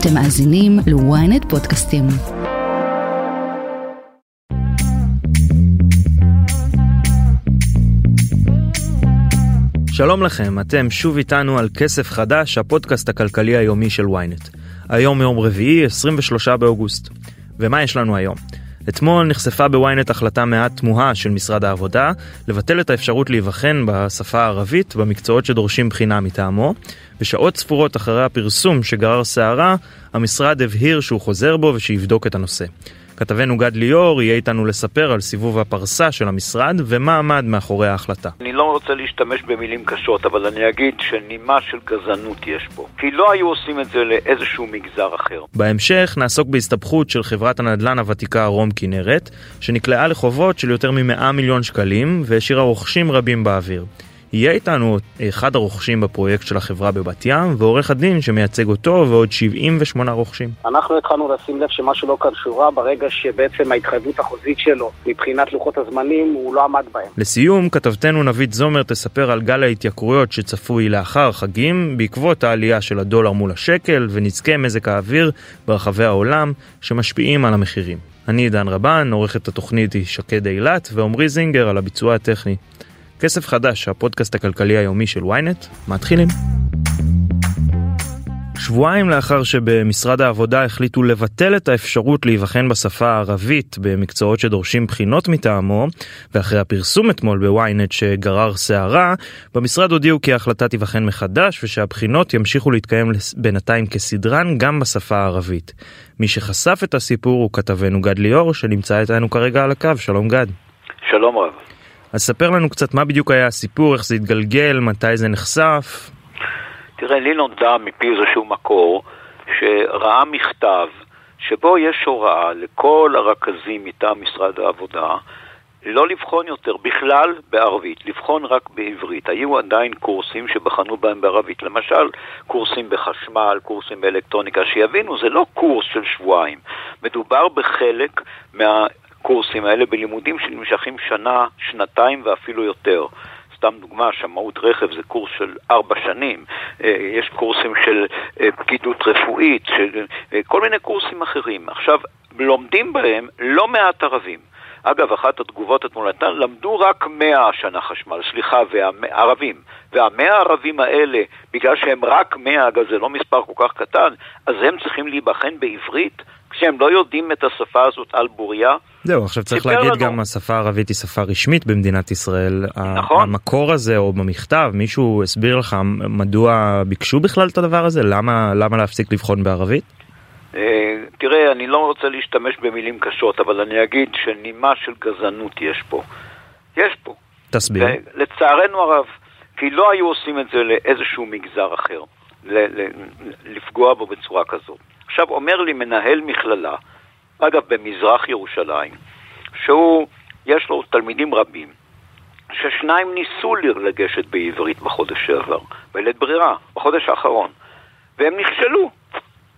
אתם מאזינים ל-ynet פודקאסטים. שלום לכם, אתם שוב איתנו על כסף חדש, הפודקאסט הכלכלי היומי של ynet. היום יום רביעי, 23 באוגוסט. ומה יש לנו היום? אתמול נחשפה בוויינט החלטה מעט תמוהה של משרד העבודה לבטל את האפשרות להיבחן בשפה הערבית במקצועות שדורשים בחינה מטעמו. ושעות ספורות אחרי הפרסום שגרר סערה, המשרד הבהיר שהוא חוזר בו ושיבדוק את הנושא. כתבנו גד ליאור יהיה איתנו לספר על סיבוב הפרסה של המשרד ומה עמד מאחורי ההחלטה. אני לא רוצה להשתמש במילים קשות, אבל אני אגיד שנימה של גזענות יש פה. כי לא היו עושים את זה לאיזשהו מגזר אחר. בהמשך נעסוק בהסתבכות של חברת הנדל"ן הוותיקה רום כנרת, שנקלעה לחובות של יותר מ-100 מיליון שקלים והשאירה רוכשים רבים באוויר. יהיה איתנו אחד הרוכשים בפרויקט של החברה בבת ים, ועורך הדין שמייצג אותו ועוד 78 רוכשים. אנחנו התחלנו לשים לב שמשהו לא כאן שורה ברגע שבעצם ההתחייבות החוזית שלו מבחינת לוחות הזמנים הוא לא עמד בהם. לסיום, כתבתנו נבית זומר תספר על גל ההתייקרויות שצפוי לאחר חגים בעקבות העלייה של הדולר מול השקל ונזקי מזג האוויר ברחבי העולם שמשפיעים על המחירים. אני עידן רבן, עורכת התוכנית היא שקד אילת ועמרי זינגר על הביצוע הטכני. כסף חדש, הפודקאסט הכלכלי היומי של ynet, מתחילים. שבועיים לאחר שבמשרד העבודה החליטו לבטל את האפשרות להיבחן בשפה הערבית במקצועות שדורשים בחינות מטעמו, ואחרי הפרסום אתמול בוויינט שגרר סערה, במשרד הודיעו כי ההחלטה תיבחן מחדש ושהבחינות ימשיכו להתקיים בינתיים כסדרן גם בשפה הערבית. מי שחשף את הסיפור הוא כתבנו גד ליאור שנמצא איתנו כרגע על הקו, שלום גד. שלום רב. אז ספר לנו קצת מה בדיוק היה הסיפור, איך זה התגלגל, מתי זה נחשף. תראה, לי נודע מפי איזשהו מקור שראה מכתב שבו יש הוראה לכל הרכזים מטעם משרד העבודה לא לבחון יותר בכלל בערבית, לבחון רק בעברית. היו עדיין קורסים שבחנו בהם בערבית, למשל קורסים בחשמל, קורסים באלקטרוניקה, שיבינו, זה לא קורס של שבועיים, מדובר בחלק מה... הקורסים האלה בלימודים שנמשכים שנה, שנתיים ואפילו יותר. סתם דוגמה, שמאות רכב זה קורס של ארבע שנים, אה, יש קורסים של אה, פקידות רפואית, של אה, כל מיני קורסים אחרים. עכשיו, לומדים בהם לא מעט ערבים. אגב, אחת התגובות אתמול הייתה, למדו רק מאה השנה חשמל, סליחה, ערבים. והמאה הערבים האלה, בגלל שהם רק מאה, אגב זה לא מספר כל כך קטן, אז הם צריכים להיבחן בעברית? כשהם לא יודעים את השפה הזאת על בוריה. זהו, עכשיו צריך להגיד לנו. גם השפה הערבית היא שפה רשמית במדינת ישראל. נכון. המקור הזה או במכתב, מישהו הסביר לך מדוע ביקשו בכלל את הדבר הזה? למה, למה להפסיק לבחון בערבית? אה, תראה, אני לא רוצה להשתמש במילים קשות, אבל אני אגיד שנימה של גזענות יש פה. יש פה. תסביר. לצערנו הרב, כי לא היו עושים את זה לאיזשהו מגזר אחר, לפגוע בו בצורה כזאת. עכשיו אומר לי מנהל מכללה, אגב במזרח ירושלים, שהוא, יש לו תלמידים רבים, ששניים ניסו לגשת בעברית בחודש שעבר, בלית ברירה, בחודש האחרון, והם נכשלו.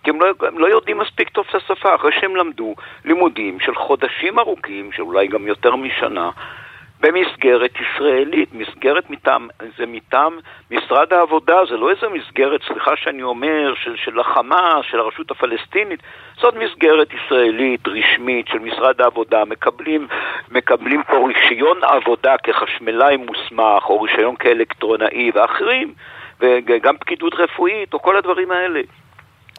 כי הם לא, הם לא יודעים מספיק טוב את השפה, אחרי שהם למדו לימודים של חודשים ארוכים, שאולי גם יותר משנה, במסגרת ישראלית, מסגרת מטעם, זה מטעם משרד העבודה, זה לא איזה מסגרת, סליחה שאני אומר, של, של החמאס, של הרשות הפלסטינית, זאת מסגרת ישראלית, רשמית, של משרד העבודה, מקבלים, מקבלים פה רישיון עבודה כחשמלאי מוסמך, או רישיון כאלקטרונאי ואחרים, וגם פקידות רפואית, או כל הדברים האלה.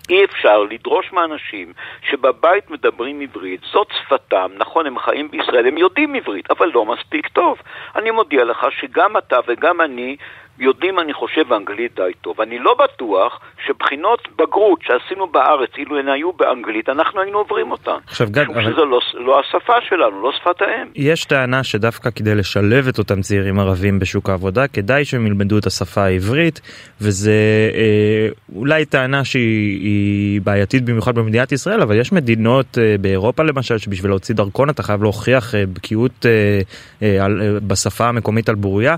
אי אפשר לדרוש מאנשים שבבית מדברים עברית, זאת שפתם, נכון, הם חיים בישראל, הם יודעים עברית, אבל לא מספיק טוב. אני מודיע לך שגם אתה וגם אני יודעים, אני חושב, אנגלית די טוב. אני לא בטוח שבחינות בגרות שעשינו בארץ, אילו הן היו באנגלית, אנחנו היינו עוברים אותן. עכשיו גד, אבל... שזו לא, לא השפה שלנו, לא שפת האם. יש טענה שדווקא כדי לשלב את אותם צעירים ערבים בשוק העבודה, כדאי שהם ילמדו את השפה העברית, וזה אה, אולי טענה שהיא בעייתית במיוחד במדינת ישראל, אבל יש מדינות אה, באירופה למשל, שבשביל להוציא דרכון אתה חייב להוכיח אה, בקיאות אה, אה, על, אה, בשפה המקומית על בוריה.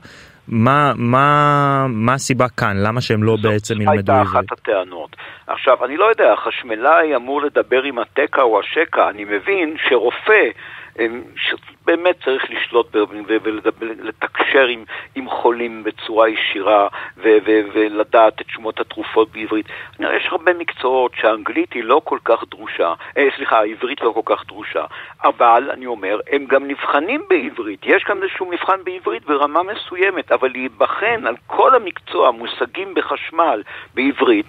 מה, מה, מה הסיבה כאן? למה שהם לא בעצם ילמדו עברית? זו הייתה אחת הטענות. עכשיו, אני לא יודע, החשמלאי אמור לדבר עם התקע או השקע, אני מבין שרופא שבאמת צריך לשלוט ולתקשר עם, עם חולים בצורה ישירה ולדעת את שמות התרופות בעברית. יש הרבה מקצועות שהאנגלית היא לא כל כך דרושה, אה, סליחה, העברית לא כל כך דרושה, אבל אני אומר, הם גם נבחנים בעברית. יש גם איזשהו מבחן בעברית ברמה מסוימת, אבל להיבחן על כל המקצוע, מושגים בחשמל בעברית,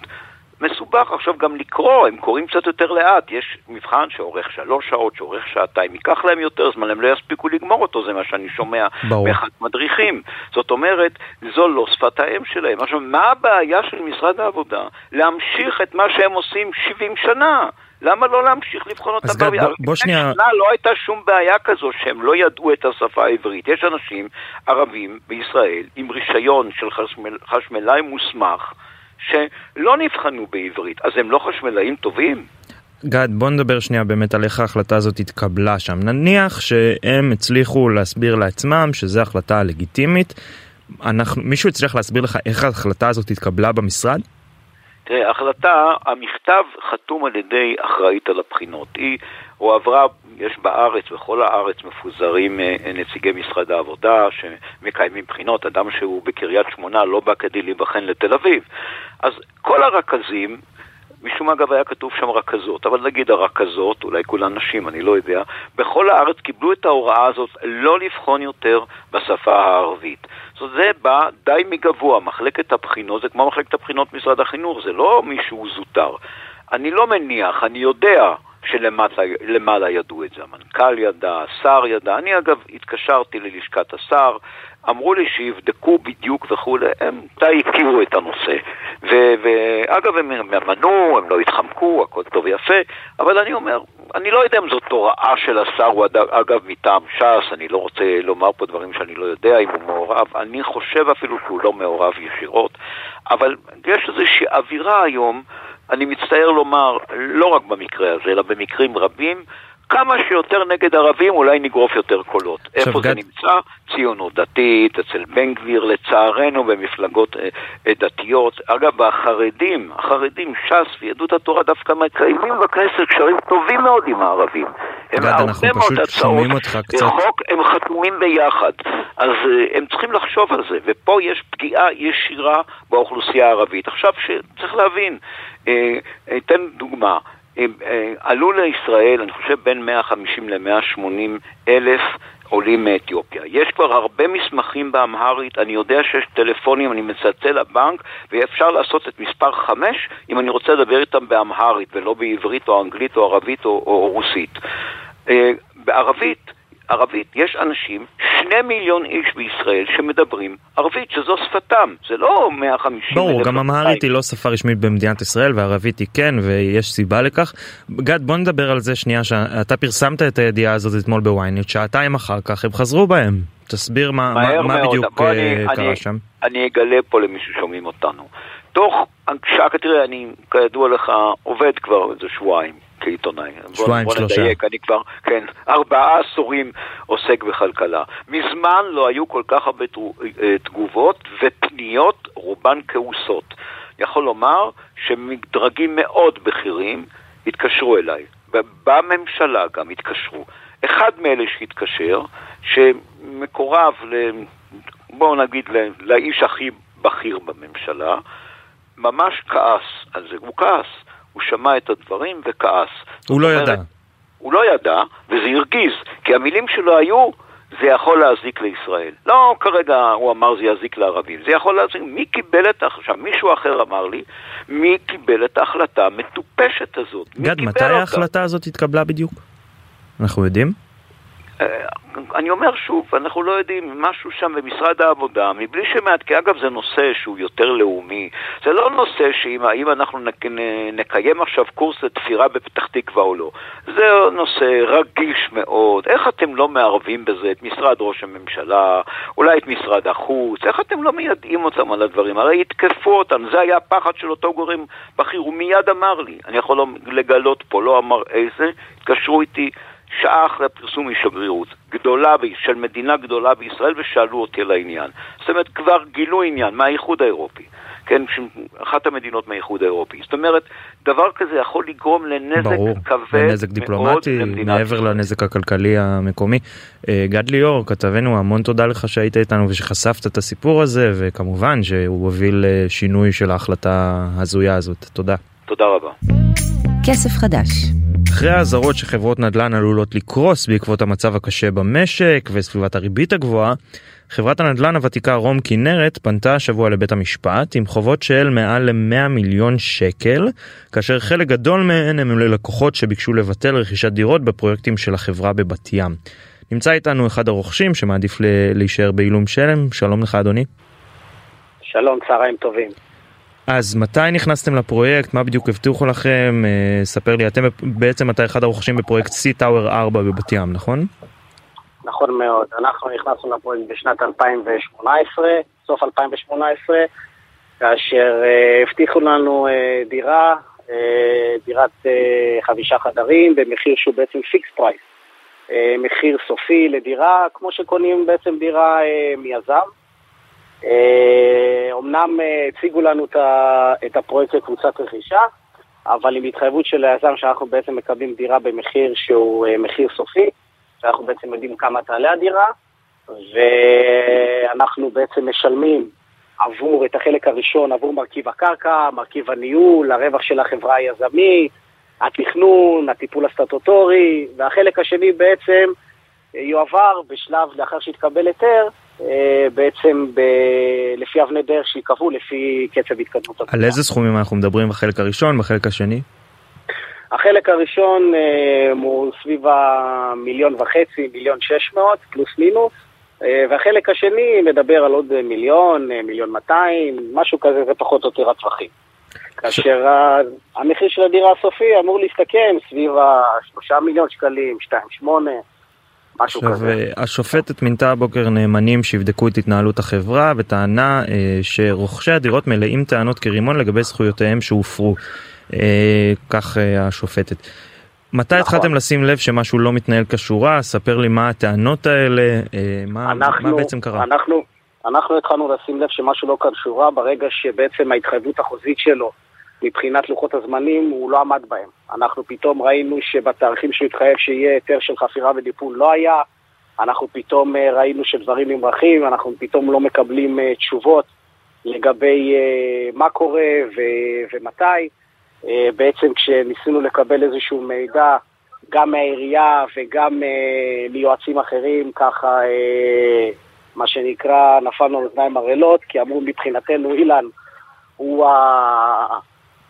מסובך עכשיו גם לקרוא, הם קוראים קצת יותר לאט, יש מבחן שאורך שלוש שעות, שאורך שעתיים, ייקח להם יותר זמן, הם לא יספיקו לגמור אותו, זה מה שאני שומע מאחד מדריכים. זאת אומרת, זו לא שפת האם שלהם. עכשיו, מה הבעיה של משרד העבודה? להמשיך את מה שהם עושים 70 שנה. למה לא להמשיך לבחון אותם? אז גד, בוא, בוא שנייה... שנה לא הייתה שום בעיה כזו שהם לא ידעו את השפה העברית. יש אנשים ערבים בישראל עם רישיון של חשמל, חשמלאי מוסמך שלא נבחנו בעברית, אז הם לא חשמלאים טובים? גד, בוא נדבר שנייה באמת על איך ההחלטה הזאת התקבלה שם. נניח שהם הצליחו להסביר לעצמם שזו החלטה לגיטימית. אנחנו, מישהו הצליח להסביר לך איך ההחלטה הזאת התקבלה במשרד? תראה, ההחלטה, המכתב חתום על ידי אחראית על הבחינות. היא הועברה, יש בארץ, בכל הארץ מפוזרים אה, נציגי משרד העבודה שמקיימים בחינות. אדם שהוא בקריית שמונה לא בא כדי להיבחן לתל אביב. אז כל הרכזים משום אגב היה כתוב שם רכזות, אבל נגיד הרכזות, אולי כולן נשים, אני לא יודע, בכל הארץ קיבלו את ההוראה הזאת לא לבחון יותר בשפה הערבית. זאת אומרת, זה בא די מגבוה, מחלקת הבחינות זה כמו מחלקת הבחינות משרד החינוך, זה לא מישהו זוטר. אני לא מניח, אני יודע שלמעלה ידעו את זה, המנכ"ל ידע, השר ידע, אני אגב התקשרתי ללשכת השר, אמרו לי שיבדקו בדיוק וכולי, הם די הכירו את הנושא. ואגב, הם מנו, הם לא התחמקו, הכל טוב ויפה, אבל אני אומר, אני לא יודע אם זאת הוראה של השר, הוא אגב מטעם ש"ס, אני לא רוצה לומר פה דברים שאני לא יודע אם הוא מעורב, אני חושב אפילו שהוא לא מעורב ישירות, אבל יש איזושהי אווירה היום, אני מצטער לומר, לא רק במקרה הזה, אלא במקרים רבים, כמה שיותר נגד ערבים, אולי נגרוף יותר קולות. איפה גד... זה נמצא? ציונות דתית, אצל בן גביר, לצערנו, במפלגות אה, אה, דתיות. אגב, החרדים, החרדים, ש"ס ויהדות התורה דווקא מקיימים בכנסת קשרים טובים מאוד עם הערבים. גד, אנחנו פשוט שומעים אותך קצת. חוק, הם חתומים ביחד. אז אה, הם צריכים לחשוב על זה, ופה יש פגיעה ישירה באוכלוסייה הערבית. עכשיו, צריך להבין, אה, אתן דוגמה. אה, עלו לישראל, אני חושב, בין 150 ל-180 אלף עולים מאתיופיה. יש כבר הרבה מסמכים באמהרית, אני יודע שיש טלפונים, אני מצלצל לבנק, ואפשר לעשות את מספר 5 אם אני רוצה לדבר איתם באמהרית, ולא בעברית או אנגלית או ערבית או, או, רוסית. אה, בערבית ערבית. יש אנשים, שני מיליון איש בישראל, שמדברים ערבית, שזו שפתם. זה לא 150 ברור, גם אמהרית היא לא שפה רשמית במדינת ישראל, וערבית היא כן, ויש סיבה לכך. גד, בוא נדבר על זה שנייה, שאתה פרסמת את הידיעה הזאת אתמול בוויינט, שעתיים אחר כך הם חזרו בהם. תסביר מה, מה, מה בדיוק אה, אני, קרה אני, שם. אני אגלה פה למי ששומעים אותנו. תוך שעה, תראה, אני כידוע לך עובד כבר איזה שבועיים. כעיתונאי. שבועיים, בוא שלושה. נדייק, אני כבר, כן, ארבעה עשורים עוסק בכלכלה. מזמן לא היו כל כך הרבה אה, תגובות ופניות, רובן כעוסות. יכול לומר שמדרגים מאוד בכירים התקשרו אליי, ובממשלה גם התקשרו. אחד מאלה שהתקשר, שמקורב, ל, בואו נגיד, לאיש הכי בכיר בממשלה, ממש כעס על זה, הוא כעס. הוא שמע את הדברים וכעס. הוא לא אומרת, ידע. הוא לא ידע, וזה הרגיז, כי המילים שלו היו, זה יכול להזיק לישראל. לא כרגע הוא אמר זה יזיק לערבים, זה יכול להזיק, מי קיבל את, עכשיו מישהו אחר אמר לי, מי קיבל את ההחלטה המטופשת הזאת? גד, מתי אותה? ההחלטה הזאת התקבלה בדיוק? אנחנו יודעים? אה, אני אומר שוב, אנחנו לא יודעים, משהו שם במשרד העבודה, מבלי שמעדכן, אגב זה נושא שהוא יותר לאומי, זה לא נושא שאם אנחנו נק, נקיים עכשיו קורס לתפירה בפתח תקווה או לא, זה נושא רגיש מאוד, איך אתם לא מערבים בזה את משרד ראש הממשלה, אולי את משרד החוץ, איך אתם לא מיידעים אותם על הדברים, הרי יתקפו אותם, זה היה הפחד של אותו גורם בכיר, הוא מיד אמר לי, אני יכול לגלות פה, לא אמר איזה, התקשרו איתי שעה אחרי פרסום משגרירות גדולה של מדינה גדולה בישראל ושאלו אותי על העניין. זאת אומרת, כבר גילו עניין מהאיחוד האירופי, כן, אחת המדינות מהאיחוד האירופי. זאת אומרת, דבר כזה יכול לגרום לנזק ברור, כבד לנזק מאוד דיפלומטי למדינת מעבר ישראל. לנזק הכלכלי המקומי. אה, גד ליאור כתבנו המון תודה לך שהיית איתנו ושחשפת את הסיפור הזה וכמובן שהוא הוביל לשינוי של ההחלטה ההזויה הזאת תודה. תודה רבה. כסף חדש. אחרי האזהרות שחברות נדל"ן עלולות לקרוס בעקבות המצב הקשה במשק וסביבת הריבית הגבוהה, חברת הנדל"ן הוותיקה רום כנרת פנתה השבוע לבית המשפט עם חובות של מעל ל-100 מיליון שקל, כאשר חלק גדול מהן הם ללקוחות שביקשו לבטל רכישת דירות בפרויקטים של החברה בבת ים. נמצא איתנו אחד הרוכשים שמעדיף להישאר בעילום שלם, שלום לך אדוני. שלום, צהריים טובים. אז מתי נכנסתם לפרויקט? מה בדיוק הבטיחו לכם? אה, ספר לי, אתם בעצם אתה אחד הרוכשים בפרויקט C-Tower 4 בבת ים, נכון? נכון מאוד. אנחנו נכנסנו לפרויקט בשנת 2018, סוף 2018, כאשר אה, הבטיחו לנו אה, דירה, אה, דירת אה, חמישה חדרים, במחיר שהוא בעצם fix price. אה, מחיר סופי לדירה, כמו שקונים בעצם דירה אה, מיזם. אה, אמנם אה, הציגו לנו את הפרויקט לקבוצת רכישה, אבל עם התחייבות של היזם שאנחנו בעצם מקבלים דירה במחיר שהוא אה, מחיר סופי, שאנחנו בעצם יודעים כמה תעלה הדירה, ואנחנו בעצם משלמים עבור את החלק הראשון, עבור מרכיב הקרקע, מרכיב הניהול, הרווח של החברה היזמית, התכנון, הטיפול הסטטוטורי, והחלק השני בעצם אה, יועבר בשלב לאחר שיתקבל היתר, אה, בעצם ב... לפי אבני דרך שייקבעו לפי קצב התקדמות על הבנייה. איזה סכומים אנחנו מדברים בחלק הראשון, בחלק השני? החלק הראשון אה, הוא סביב המיליון וחצי, מיליון שש מאות, פלוס מינוס, אה, והחלק השני מדבר על עוד אה, מיליון, אה, מיליון מאתיים, משהו כזה, זה פחות או יותר הטווחים. כאשר המחיר של הדירה הסופי אמור להסתכם סביב השלושה מיליון שקלים, שתיים שמונה, משהו עכשיו, כזה. אה, השופטת מינתה הבוקר נאמנים שיבדקו את התנהלות החברה וטענה אה, שרוכשי הדירות מלאים טענות כרימון לגבי זכויותיהם שהופרו. אה, כך אה, השופטת. מתי נכון. התחלתם לשים לב שמשהו לא מתנהל כשורה? ספר לי מה הטענות האלה, אה, מה, אנחנו, מה בעצם קרה? אנחנו, אנחנו התחלנו לשים לב שמשהו לא כאן שורה ברגע שבעצם ההתחייבות החוזית שלו מבחינת לוחות הזמנים הוא לא עמד בהם. אנחנו פתאום ראינו שבתאריכים שהוא התחייב שיהיה היתר של חפירה ודיפול לא היה, אנחנו פתאום אה, ראינו שדברים נמרחים, אנחנו פתאום לא מקבלים אה, תשובות לגבי אה, מה קורה ו- ומתי. בעצם כשניסינו לקבל איזשהו מידע גם מהעירייה וגם מיועצים אחרים, ככה מה שנקרא נפלנו על אוזניים ערלות, כי אמרו מבחינתנו אילן הוא ה...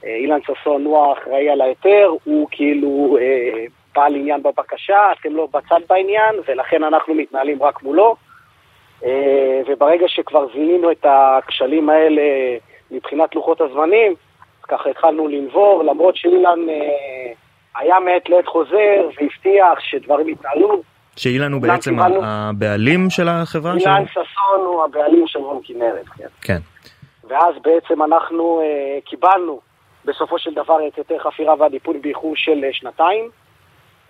אילן ששון הוא האחראי על ההיתר, הוא כאילו אה, בעל עניין בבקשה, אתם לא בצד בעניין, ולכן אנחנו מתנהלים רק מולו. אה, וברגע שכבר זיהינו את הכשלים האלה מבחינת לוחות הזמנים, אז ככה התחלנו לנבור, למרות שאילן אה, היה מעת לעת חוזר והבטיח שדברים יתנהלו. שאילן הוא בעצם קיבלנו- הבעלים של החברה? אילן שלנו? ששון הוא הבעלים של רום כנרת, כן. כן. ואז בעצם אנחנו אה, קיבלנו בסופו של דבר את היתר חפירה והדיפול באיחור של אה, שנתיים.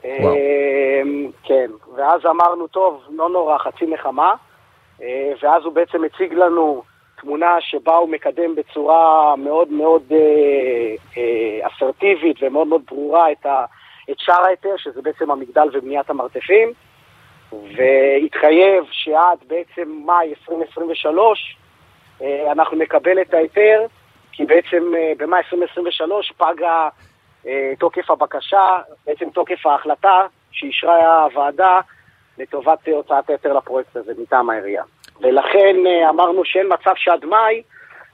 וואו. אה, כן, ואז אמרנו, טוב, לא נורא, חצי נחמה. אה, ואז הוא בעצם הציג לנו תמונה שבה הוא מקדם בצורה מאוד מאוד אה, אסרטיבית ומאוד מאוד ברורה את, ה, את שער ההיתר, שזה בעצם המגדל ובניית המרתפים, והתחייב שעד בעצם מאי 2023 אה, אנחנו נקבל את ההיתר, כי בעצם אה, במאי 2023 פגה אה, תוקף הבקשה, בעצם תוקף ההחלטה שאישרה הוועדה לטובת אה, הוצאת היתר לפרויקט הזה מטעם העירייה. ולכן אמרנו שאין מצב שעד מאי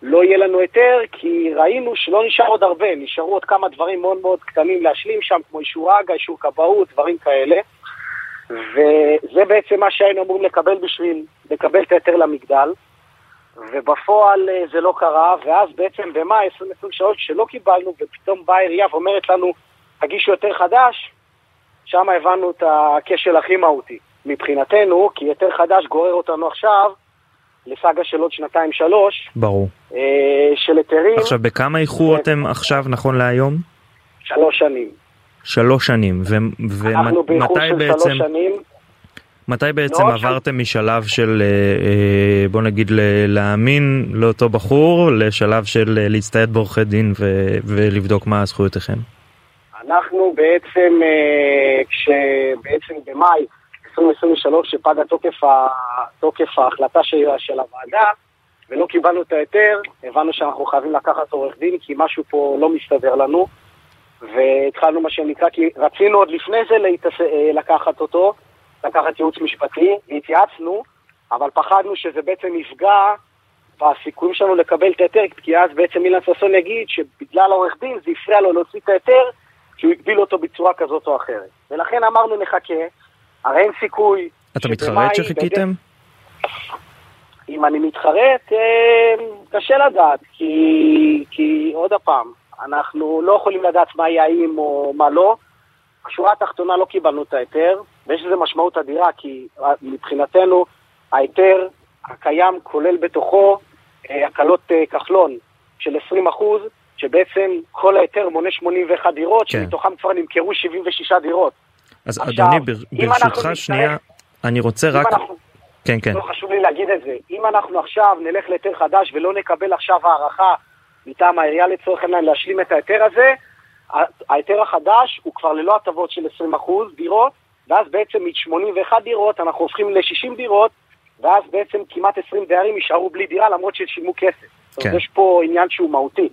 לא יהיה לנו היתר, כי ראינו שלא נשאר עוד הרבה, נשארו עוד כמה דברים מאוד מאוד קטנים להשלים שם, כמו אישור הג"א, אישור כבאות, דברים כאלה. וזה בעצם מה שהיינו אמורים לקבל בשביל לקבל את ההיתר למגדל. ובפועל אה, זה לא קרה, ואז בעצם במאי 2023, כשלא קיבלנו, ופתאום באה העירייה ואומרת לנו, תגישו היתר חדש, שם הבנו את הכשל הכי מהותי מבחינתנו, כי היתר חדש גורר אותנו עכשיו לסאגה של עוד שנתיים-שלוש, ברור. אה, של היתרים, עכשיו בכמה איחור אתם עכשיו נכון להיום? שלוש שנים. שלוש שנים. ו- אנחנו באיחור ומתי של בעצם, שלוש שנים, מתי בעצם לא, עברתם משלב של אה, אה, בוא נגיד ל- להאמין לאותו בחור לשלב של אה, להצטייד בעורכי דין ו- ולבדוק מה זכויותיכם? אנחנו בעצם, כשבעצם במאי 2023, שפג התוקף, תוקף ההחלטה של, של הוועדה, ולא קיבלנו את ההיתר, הבנו שאנחנו חייבים לקחת עורך דין, כי משהו פה לא מסתדר לנו, והתחלנו מה שנקרא, כי רצינו עוד לפני זה להתעס... אה, לקחת אותו, לקחת ייעוץ משפטי, התייעצנו, אבל פחדנו שזה בעצם יפגע בסיכויים שלנו לקבל את ההיתר, כי אז בעצם אילן ששון יגיד שבגלל העורך דין זה הפריע לו להוציא את ההיתר, שהוא הגביל אותו בצורה כזאת או אחרת. ולכן אמרנו נחכה, הרי אין סיכוי... אתה מתחרט שחיכיתם? אם אני מתחרט, אה, קשה לדעת, כי, כי עוד פעם, אנחנו לא יכולים לדעת מה יאים או מה לא. בשורה התחתונה לא קיבלנו את ההיתר, ויש לזה משמעות אדירה, כי מבחינתנו ההיתר הקיים כולל בתוכו אה, הקלות אה, כחלון של 20 אחוז, שבעצם כל ההיתר מונה 81 דירות, כן. שמתוכם כבר נמכרו 76 דירות. אז עכשיו, אדוני בר- ברשותך שנייה, אני רוצה רק, אנחנו- כן כן, לא חשוב לי להגיד את זה. אם אנחנו עכשיו נלך להיתר חדש ולא נקבל עכשיו הערכה מטעם העירייה לצורך העניין להשלים את ההיתר הזה, ההיתר החדש הוא כבר ללא הטבות של 20% דירות, ואז בעצם מ-81 דירות אנחנו הופכים ל-60 דירות, ואז בעצם כמעט 20 דיירים יישארו בלי דירה למרות ששילמו כסף. כן. אומרת, יש פה עניין שהוא מהותי.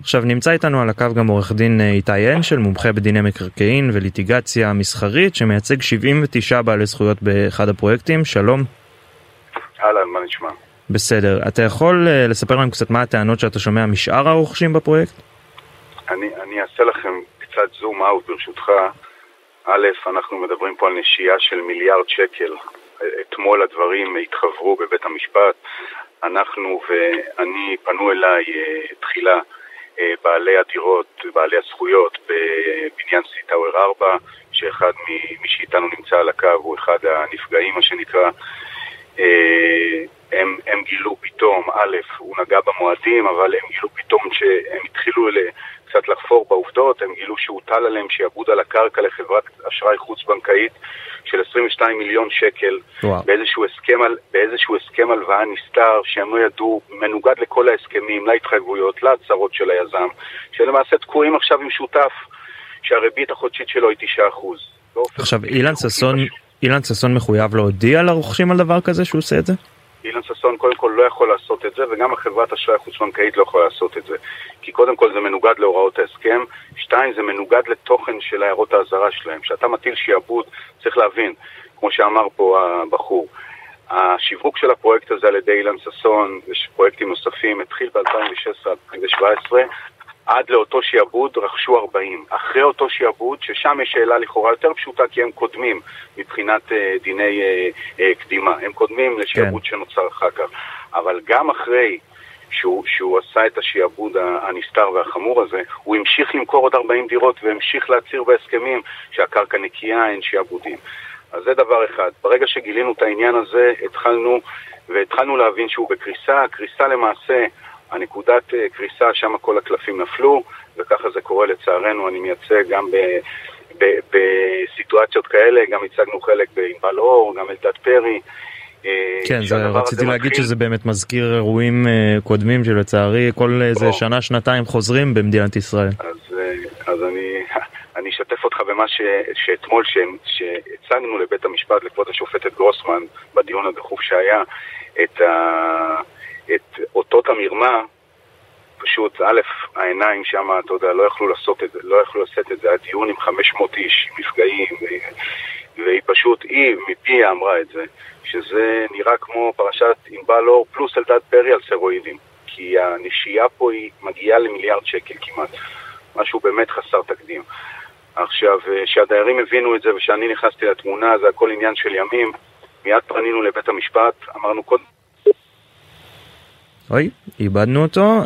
עכשיו נמצא איתנו על הקו גם עורך דין אה, איתי אנשל, מומחה בדיני מקרקעין וליטיגציה מסחרית, שמייצג 79 בעלי זכויות באחד הפרויקטים, שלום. אהלן, מה נשמע? בסדר, אתה יכול אה, לספר לנו קצת מה הטענות שאתה שומע משאר הרוכשים בפרויקט? אני, אני אעשה לכם קצת זום אאוט ברשותך. א', אנחנו מדברים פה על נשייה של מיליארד שקל. אתמול הדברים התחברו בבית המשפט. אנחנו ואני, פנו אליי אה, תחילה אה, בעלי הדירות, בעלי הזכויות בבניין סיטאוור 4, שאחד ממי שאיתנו נמצא על הקו הוא אחד הנפגעים, מה שנקרא. אה, הם, הם גילו פתאום, א', הוא נגע במועדים, אבל הם גילו פתאום שהם התחילו ל- קצת לחפור בעובדות, הם גילו שהוטל עליהם שיעבוד על הקרקע לחברת אשראי חוץ-בנקאית של 22 מיליון שקל וואו. באיזשהו הסכם, על, באיזשהו הסכם הלוואה נסתר שהם לא ידעו, מנוגד לכל ההסכמים, להתחייבויות, להצהרות של היזם, שלמעשה תקועים עכשיו עם שותף שהריבית החודשית שלו היא 9%. באופן עכשיו אילן ששון. אילן ששון מחויב להודיע לרוכשים על דבר כזה שהוא עושה את זה? אילן ששון קודם כל לא יכול לעשות את זה, וגם החברת אשראי החוץ-בנקאית לא יכולה לעשות את זה. כי קודם כל זה מנוגד להוראות ההסכם, שתיים, זה מנוגד לתוכן של הערות האזהרה שלהם. כשאתה מטיל שעבוד, צריך להבין, כמו שאמר פה הבחור, השיווק של הפרויקט הזה על ידי אילן ששון ופרויקטים נוספים התחיל ב-2016-2017 עד לאותו שיעבוד רכשו 40. אחרי אותו שיעבוד, ששם יש שאלה לכאורה יותר פשוטה כי הם קודמים מבחינת אה, דיני אה, אה, קדימה. הם קודמים לשיעבוד כן. שנוצר אחר כך. אבל גם אחרי שהוא, שהוא עשה את השיעבוד הנסתר והחמור הזה, הוא המשיך למכור עוד 40 דירות והמשיך להצהיר בהסכמים שהקרקע נקייה, אין שיעבודים. אז זה דבר אחד. ברגע שגילינו את העניין הזה, התחלנו, והתחלנו להבין שהוא בקריסה. הקריסה למעשה, הנקודת קריסה, שם כל הקלפים נפלו, וככה זה קורה לצערנו, אני מייצג גם ב... בסיטואציות כאלה, גם הצגנו חלק בענבל אור, גם אלדד פרי. כן, זה רציתי להגיד מתחיל... שזה באמת מזכיר אירועים קודמים שלצערי כל איזה שנה, שנתיים חוזרים במדינת ישראל. אז, אז אני, אני אשתף אותך במה ש, שאתמול שהצגנו לבית המשפט, לכבוד השופטת גרוסמן, בדיון הדחוף שהיה, את, ה, את אותות המרמה, פשוט, א', העיניים שם, אתה יודע, לא יכלו לעשות את זה, לא יכלו לשאת את זה, היה דיון עם 500 איש, מפגעים, והיא פשוט, היא מפיה אמרה את זה, שזה נראה כמו פרשת ענבל אור פלוס אלדד פרי על סרואידים, כי הנשייה פה היא מגיעה למיליארד שקל כמעט, משהו באמת חסר תקדים. עכשיו, כשהדיירים הבינו את זה ושאני נכנסתי לתמונה, זה הכל עניין של ימים, מיד פנינו לבית המשפט, אמרנו קודם... אוי, איבדנו אותו,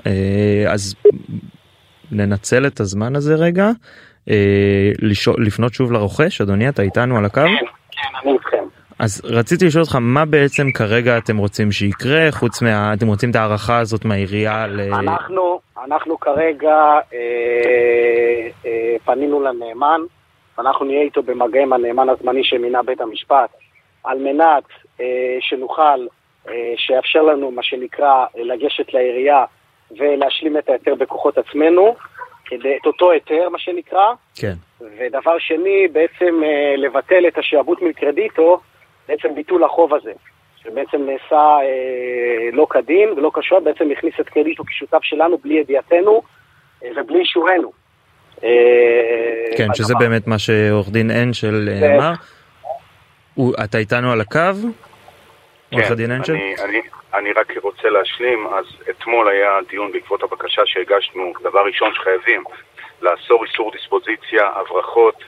אז ננצל את הזמן הזה רגע, לפנות שוב לרוכש, אדוני, אתה איתנו על הקו? כן, כן, אני איתכם. אז רציתי לשאול אותך מה בעצם כרגע אתם רוצים שיקרה חוץ מה... אתם רוצים את ההערכה הזאת מהעירייה ל... אנחנו, אנחנו כרגע אה, אה, פנינו לנאמן, אנחנו נהיה איתו במגע עם הנאמן הזמני שמינה בית המשפט. על מנת אה, שנוכל, אה, שיאפשר לנו מה שנקרא לגשת לעירייה ולהשלים את ההיתר בכוחות עצמנו, כדי, את אותו היתר מה שנקרא. כן. ודבר שני, בעצם אה, לבטל את השעבוד מקרדיטו, בעצם ביטול החוב הזה, שבעצם נעשה אה, לא כדין ולא קשור, בעצם הכניס את קרדיטו כשותף שלנו בלי ידיעתנו אה, ובלי אישורנו. אה, כן, שזה. באמת מה שעורך דין אנשל אה, אמר. אתה איתנו על הקו? כן, אני, אני, אני רק רוצה להשלים, אז אתמול היה דיון בעקבות הבקשה שהגשנו, דבר ראשון שחייבים לאסור איסור דיספוזיציה, הברחות,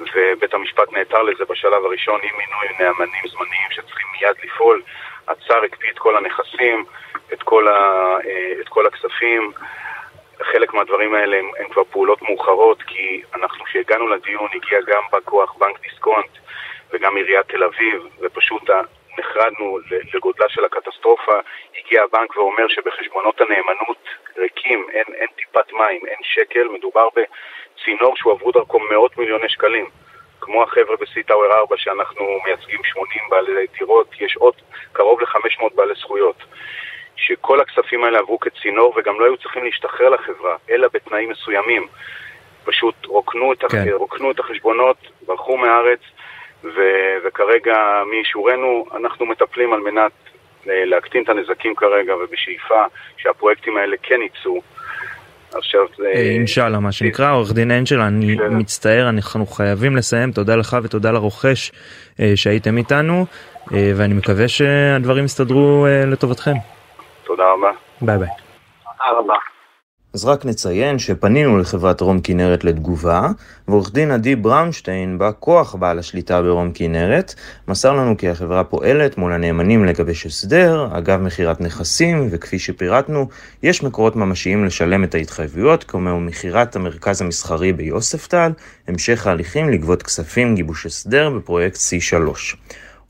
ובית המשפט נעתר לזה בשלב הראשון עם מינוי נאמנים זמניים שצריכים מיד לפעול. הצאר הקפיא את כל הנכסים, את כל, ה, אה, את כל הכספים. חלק מהדברים האלה הם, הם כבר פעולות מאוחרות, כי אנחנו, כשהגענו לדיון, הגיע גם בא כוח בנק דיסקונט וגם עיריית תל אביב, ופשוט נחרדנו לגודלה של הקטסטרופה, הגיע הבנק ואומר שבחשבונות הנאמנות ריקים, אין, אין טיפת מים, אין שקל, מדובר בצינור שהועברו דרכו מאות מיליוני שקלים. כמו החבר'ה בסי-טאוור 4 שאנחנו מייצגים 80 בעלי דירות, יש עוד קרוב ל-500 בעלי זכויות. שכל הכספים האלה עברו כצינור וגם לא היו צריכים להשתחרר לחברה, אלא בתנאים מסוימים. פשוט רוקנו את, כן. רוקנו את החשבונות, ברחו מהארץ, ו- וכרגע מאישורנו אנחנו מטפלים על מנת אה, להקטין את הנזקים כרגע ובשאיפה שהפרויקטים האלה כן יצאו. עכשיו. אה, אינשאללה מה שנקרא עורך דין אנג'ל אני מצטער אנחנו חייבים לסיים תודה לך ותודה לרוכש אה, שהייתם איתנו ואני מקווה שהדברים יסתדרו לטובתכם. תודה רבה. ביי ביי. תודה רבה. אז רק נציין שפנינו לחברת רום כנרת לתגובה, ועורך דין עדי בראונשטיין, בא כוח בעל השליטה ברום כנרת, מסר לנו כי החברה פועלת מול הנאמנים לגבש הסדר, אגב מכירת נכסים, וכפי שפירטנו, יש מקורות ממשיים לשלם את ההתחייבויות, כמו מכירת המרכז המסחרי ביוספטל, המשך ההליכים לגבות כספים, גיבוש הסדר בפרויקט C3.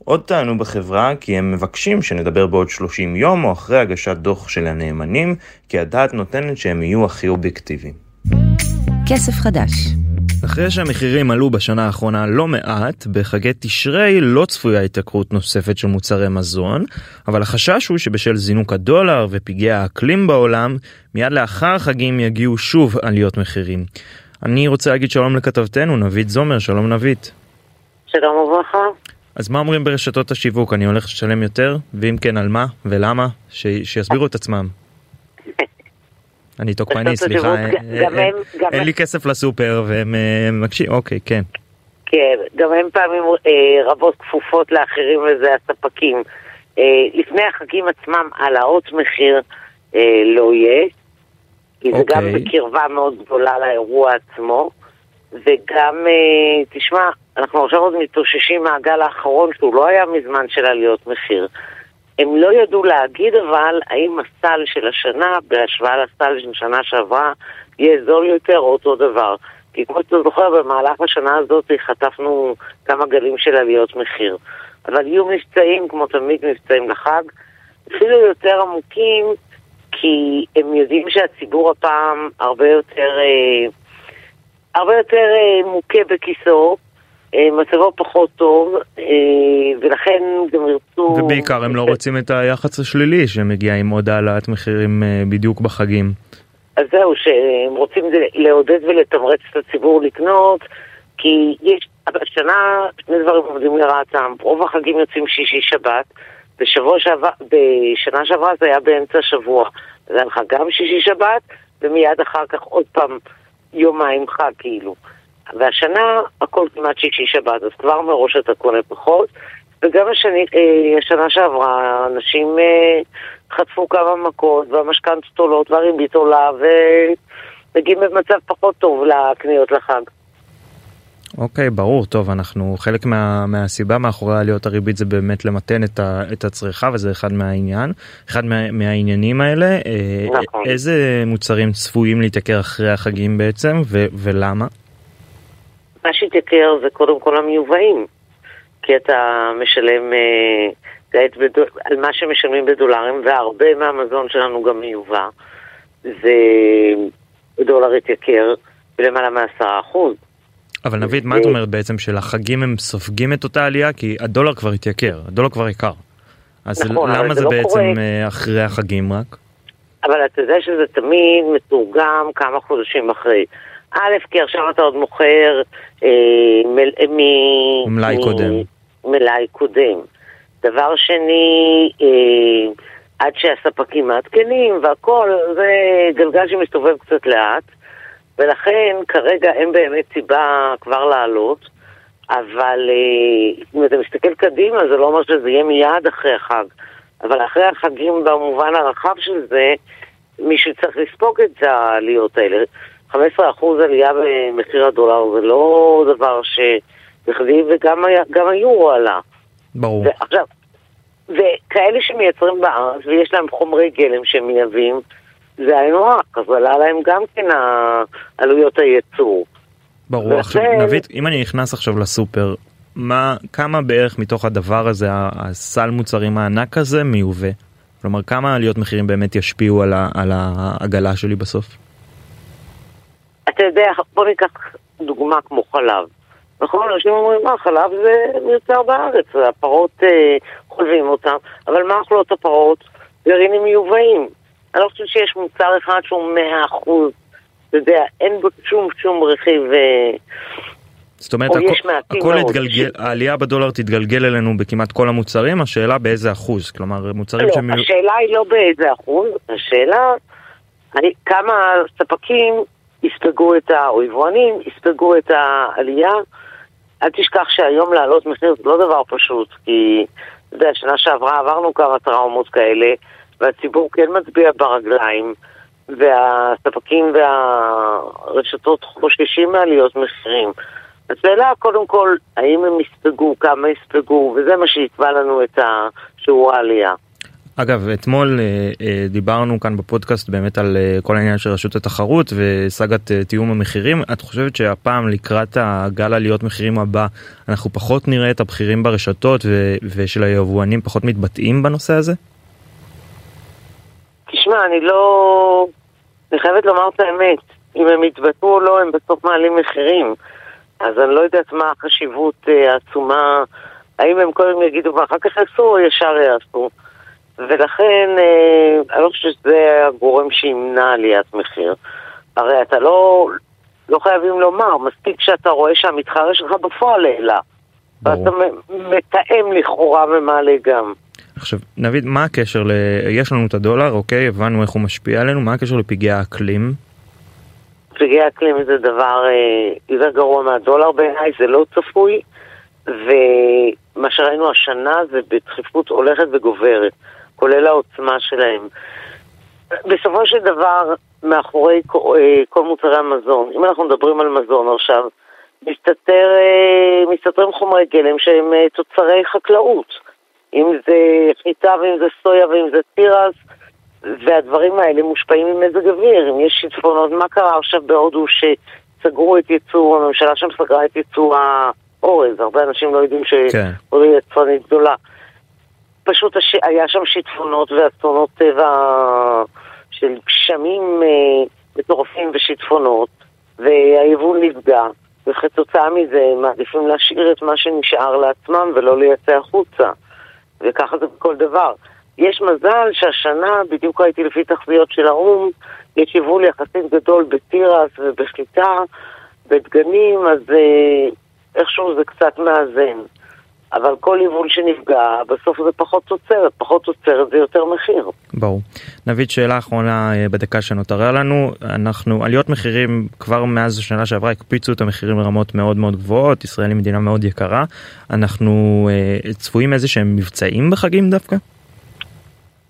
עוד טענו בחברה כי הם מבקשים שנדבר בעוד 30 יום או אחרי הגשת דוח של הנאמנים, כי הדעת נותנת שהם יהיו הכי אובייקטיביים. כסף חדש אחרי שהמחירים עלו בשנה האחרונה לא מעט, בחגי תשרי לא צפויה התייקרות נוספת של מוצרי מזון, אבל החשש הוא שבשל זינוק הדולר ופגעי האקלים בעולם, מיד לאחר החגים יגיעו שוב עליות מחירים. אני רוצה להגיד שלום לכתבתנו, נבית זומר, שלום נבית. שלום וברכה. אז מה אומרים ברשתות השיווק? אני הולך לשלם יותר? ואם כן, על מה ולמה? ש... שיסבירו את עצמם. אני תוקפני, סליחה, אה, אה, אין לי כסף לסופר והם אה, מקשיבים, אוקיי, כן. כן, גם הם פעמים רבות כפופות לאחרים וזה הספקים. לפני החגים עצמם העלאות מחיר לא יהיה, כי זה גם אוקיי. בקרבה מאוד גדולה לאירוע עצמו. וגם, אה, תשמע, אנחנו עכשיו עוד מתאוששים מהגל האחרון, שהוא לא היה מזמן של עליות מחיר. הם לא ידעו להגיד אבל האם הסל של השנה, בהשוואה לסל של שנה שעברה, יהיה זול יותר או אותו דבר. כי כמו שאתה זוכר, במהלך השנה הזאת חטפנו כמה גלים של עליות מחיר. אבל יהיו מבצעים, כמו תמיד מבצעים לחג, אפילו יותר עמוקים, כי הם יודעים שהציבור הפעם הרבה יותר... אה, הרבה יותר אה, מוכה בכיסו, מצבו פחות טוב, אה, ולכן גם ירצו... ובעיקר הם לא רוצים את היח"צ השלילי שמגיע עם עוד העלאת מחירים בדיוק בחגים. אז זהו, שהם רוצים לעודד ולתמרץ את הציבור לקנות, כי יש, השנה שני דברים עובדים לרעתם, רוב החגים יוצאים שישי שבת, בשבוע שעבר, בשנה שעברה זה היה באמצע השבוע, זה היה לך גם שישי שבת, ומיד אחר כך עוד פעם יומיים חג כאילו. והשנה הכל כמעט שישי שבת, אז כבר מראש אתה קונה פחות. וגם השני, אה, השנה שעברה אנשים אה, חטפו כמה מכות והמשכנתות עולות והריבית עולה ומגיעים במצב פחות טוב לקניות לחג. אוקיי, okay, ברור, טוב, אנחנו, חלק מה, מהסיבה מאחורי עליות הריבית זה באמת למתן את, ה, את הצריכה, וזה אחד מהעניין, אחד מה, מהעניינים האלה. אה, נכון. איזה מוצרים צפויים להתייקר אחרי החגים בעצם, ו, ולמה? מה שהתייקר זה קודם כל המיובאים, כי אתה משלם אה, בדול, על מה שמשלמים בדולרים, והרבה מהמזון שלנו גם מיובא, זה דולר התייקר בלמעלה מעשרה אחוז. אבל נבית, מה את אומרת בעצם, שלחגים הם סופגים את אותה עלייה? כי הדולר כבר התייקר, הדולר כבר יקר. אז נכון, למה זה זה לא בעצם קורה. אה, אחרי החגים רק? אבל אתה יודע שזה תמיד מתורגם כמה חודשים אחרי. א', כי עכשיו אתה עוד מוכר אה, מל, אה, מ... מלאי מ- קודם. מלאי קודם. דבר שני, אה, עד שהספקים מעדכנים והכל, זה גלגל שמסתובב קצת לאט, ולכן כרגע אין באמת סיבה כבר לעלות, אבל אה, אם אתה מסתכל קדימה, זה לא אומר שזה יהיה מיד אחרי החג, אבל אחרי החגים במובן הרחב של זה, מישהו צריך לספוג את העליות האלה. 15% עלייה במחיר הדולר זה לא דבר שבכדי, וגם היה- גם היורו עלה. ברור. ועכשיו, וכאלה שמייצרים בארץ ויש להם חומרי גלם שהם מייבאים, זה היינו הך, אז עלה להם גם כן עלויות הייצור. ברור. ולכן- עכשיו, נבית, אם אני נכנס עכשיו לסופר, מה, כמה בערך מתוך הדבר הזה, הסל מוצרים הענק הזה, מיובא? כלומר, כמה עליות מחירים באמת ישפיעו על, ה, על העגלה שלי בסוף? אתה יודע, בוא ניקח דוגמה כמו חלב. נכון, אנשים אומרים, מה, חלב זה מיוצר בארץ, הפרות אה, חולבים אותם, אבל מה אוכלות הפרות? גרעינים מיובאים. אני לא חושבת שיש מוצר אחד שהוא מאה אחוז, אתה יודע, אין בו שום שום רכיב... אה, זאת אומרת, או הכל, מאוד. יתגלגל, העלייה בדולר תתגלגל אלינו בכמעט כל המוצרים, השאלה באיזה אחוז, כלומר מוצרים לא. יהיו- השאלה היא לא באיזה אחוז, השאלה אני, כמה ספקים יספגו את ה... או יבואנים יספגו את העלייה. אל תשכח שהיום להעלות מחיר זה לא דבר פשוט, כי אתה יודע, שנה שעברה עברנו כמה טראומות כאלה, והציבור כן מצביע ברגליים, והספקים והרשתות חוששים מעליות מחירים. השאלה קודם כל, האם הם יספגו, כמה יספגו, וזה מה שיקבע לנו את שיעור העלייה. אגב, אתמול אה, אה, דיברנו כאן בפודקאסט באמת על אה, כל העניין של רשות התחרות וסאגת תיאום המחירים. את חושבת שהפעם לקראת הגל עליות מחירים הבא אנחנו פחות נראה את הבכירים ברשתות ו- ושל היבואנים פחות מתבטאים בנושא הזה? תשמע, אני לא... אני חייבת לומר את האמת. אם הם יתבטאו או לא, הם בסוף מעלים מחירים. אז אני לא יודעת מה החשיבות העצומה. האם הם קודם יגידו ואחר כך יעשו או ישר יעשו. ולכן אה, אני לא חושבת שזה הגורם שימנע עליית מחיר. הרי אתה לא, לא חייבים לומר, מספיק שאתה רואה שהמתחרה שלך בפועל העלה. ואתה מתאם לכאורה ומעלה גם. עכשיו, נביד, מה הקשר ל... יש לנו את הדולר, אוקיי, הבנו איך הוא משפיע עלינו, מה הקשר לפגעי האקלים? פגעי אקלים זה דבר אה, יותר גרוע מהדולר בעיניי, זה לא צפוי, ומה שראינו השנה זה בדחיפות הולכת וגוברת, כולל העוצמה שלהם. בסופו של דבר, מאחורי כל, אה, כל מוצרי המזון, אם אנחנו מדברים על מזון עכשיו, מסתתר, אה, מסתתרים חומרי גלם שהם אה, תוצרי חקלאות. אם זה חיטה ואם זה סויה ואם זה תירס, והדברים האלה מושפעים ממזג אוויר. אם יש שיטפונות, מה קרה עכשיו בהודו שסגרו את ייצוא, הממשלה שם סגרה את ייצוא האורז, הרבה אנשים לא יודעים כן. שהודו היא יצרנית גדולה. פשוט הש... היה שם שיטפונות ואסונות טבע של גשמים אה, מטורפים ושיטפונות, והיבול נפגע, וכתוצאה מזה הם מעדיפים להשאיר את מה שנשאר לעצמם ולא לייצא החוצה. וככה זה בכל דבר. יש מזל שהשנה, בדיוק ראיתי לפי תחזיות של האו"ם, יש יבול יחסית גדול בתירס ובחיטה, בדגנים, אז אה, איכשהו זה קצת מאזן. אבל כל יבול שנפגע, בסוף זה פחות תוצרת, פחות תוצרת זה יותר מחיר. ברור. נביד, שאלה אחרונה אה, בדקה שנותרה לנו, אנחנו, עליות מחירים כבר מאז השנה שעברה הקפיצו את המחירים לרמות מאוד מאוד גבוהות, ישראל היא מדינה מאוד יקרה, אנחנו אה, צפויים איזה שהם מבצעים בחגים דווקא?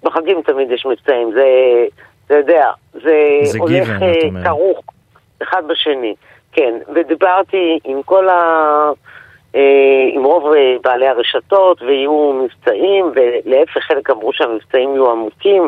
בחגים תמיד יש מבצעים, זה, אתה יודע, זה, זה הולך אה. כרוך אחד בשני, כן, ודיברתי עם כל ה... אה, עם רוב אה, בעלי הרשתות ויהיו מבצעים, ולהפך חלק אמרו שהמבצעים יהיו עמוקים,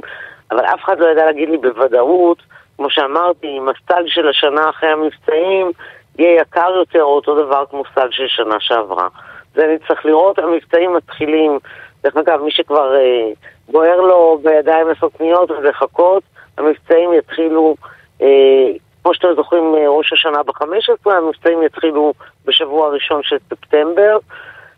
אבל אף אחד לא ידע להגיד לי בוודאות, כמו שאמרתי, אם הסטל של השנה אחרי המבצעים יהיה יקר יותר או אותו דבר כמו סל של שנה שעברה. זה אני צריך לראות, המבצעים מתחילים, דרך אגב, מי שכבר אה, בוער לו בידיים לעשות קניות ולחכות, המבצעים יתחילו, אה, כמו שאתם זוכרים, ראש השנה ב-15, המבצעים יתחילו בשבוע הראשון של ספטמבר,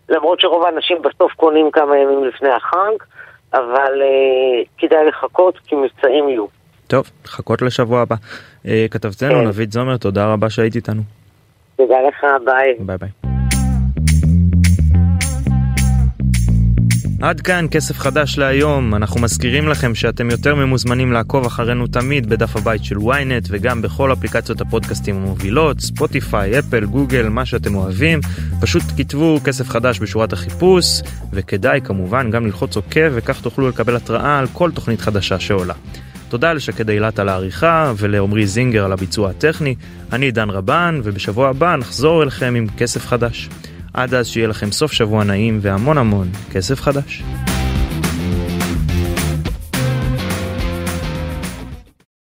למרות שרוב האנשים בסוף קונים כמה ימים לפני החג, אבל אה, כדאי לחכות כי מבצעים יהיו. טוב, לחכות לשבוע הבא. אה, כתבתנו, כן. נבית זומר, תודה רבה שהיית איתנו. תודה לך, ביי. ביי ביי. עד כאן כסף חדש להיום, אנחנו מזכירים לכם שאתם יותר ממוזמנים לעקוב אחרינו תמיד בדף הבית של ynet וגם בכל אפליקציות הפודקאסטים המובילות, ספוטיפיי, אפל, גוגל, מה שאתם אוהבים, פשוט כתבו כסף חדש בשורת החיפוש, וכדאי כמובן גם ללחוץ עוקב וכך תוכלו לקבל התראה על כל תוכנית חדשה שעולה. תודה לשקד אילת על העריכה ולעמרי זינגר על הביצוע הטכני, אני דן רבן ובשבוע הבא נחזור אליכם עם כסף חדש. עד אז שיהיה לכם סוף שבוע נעים והמון המון כסף חדש.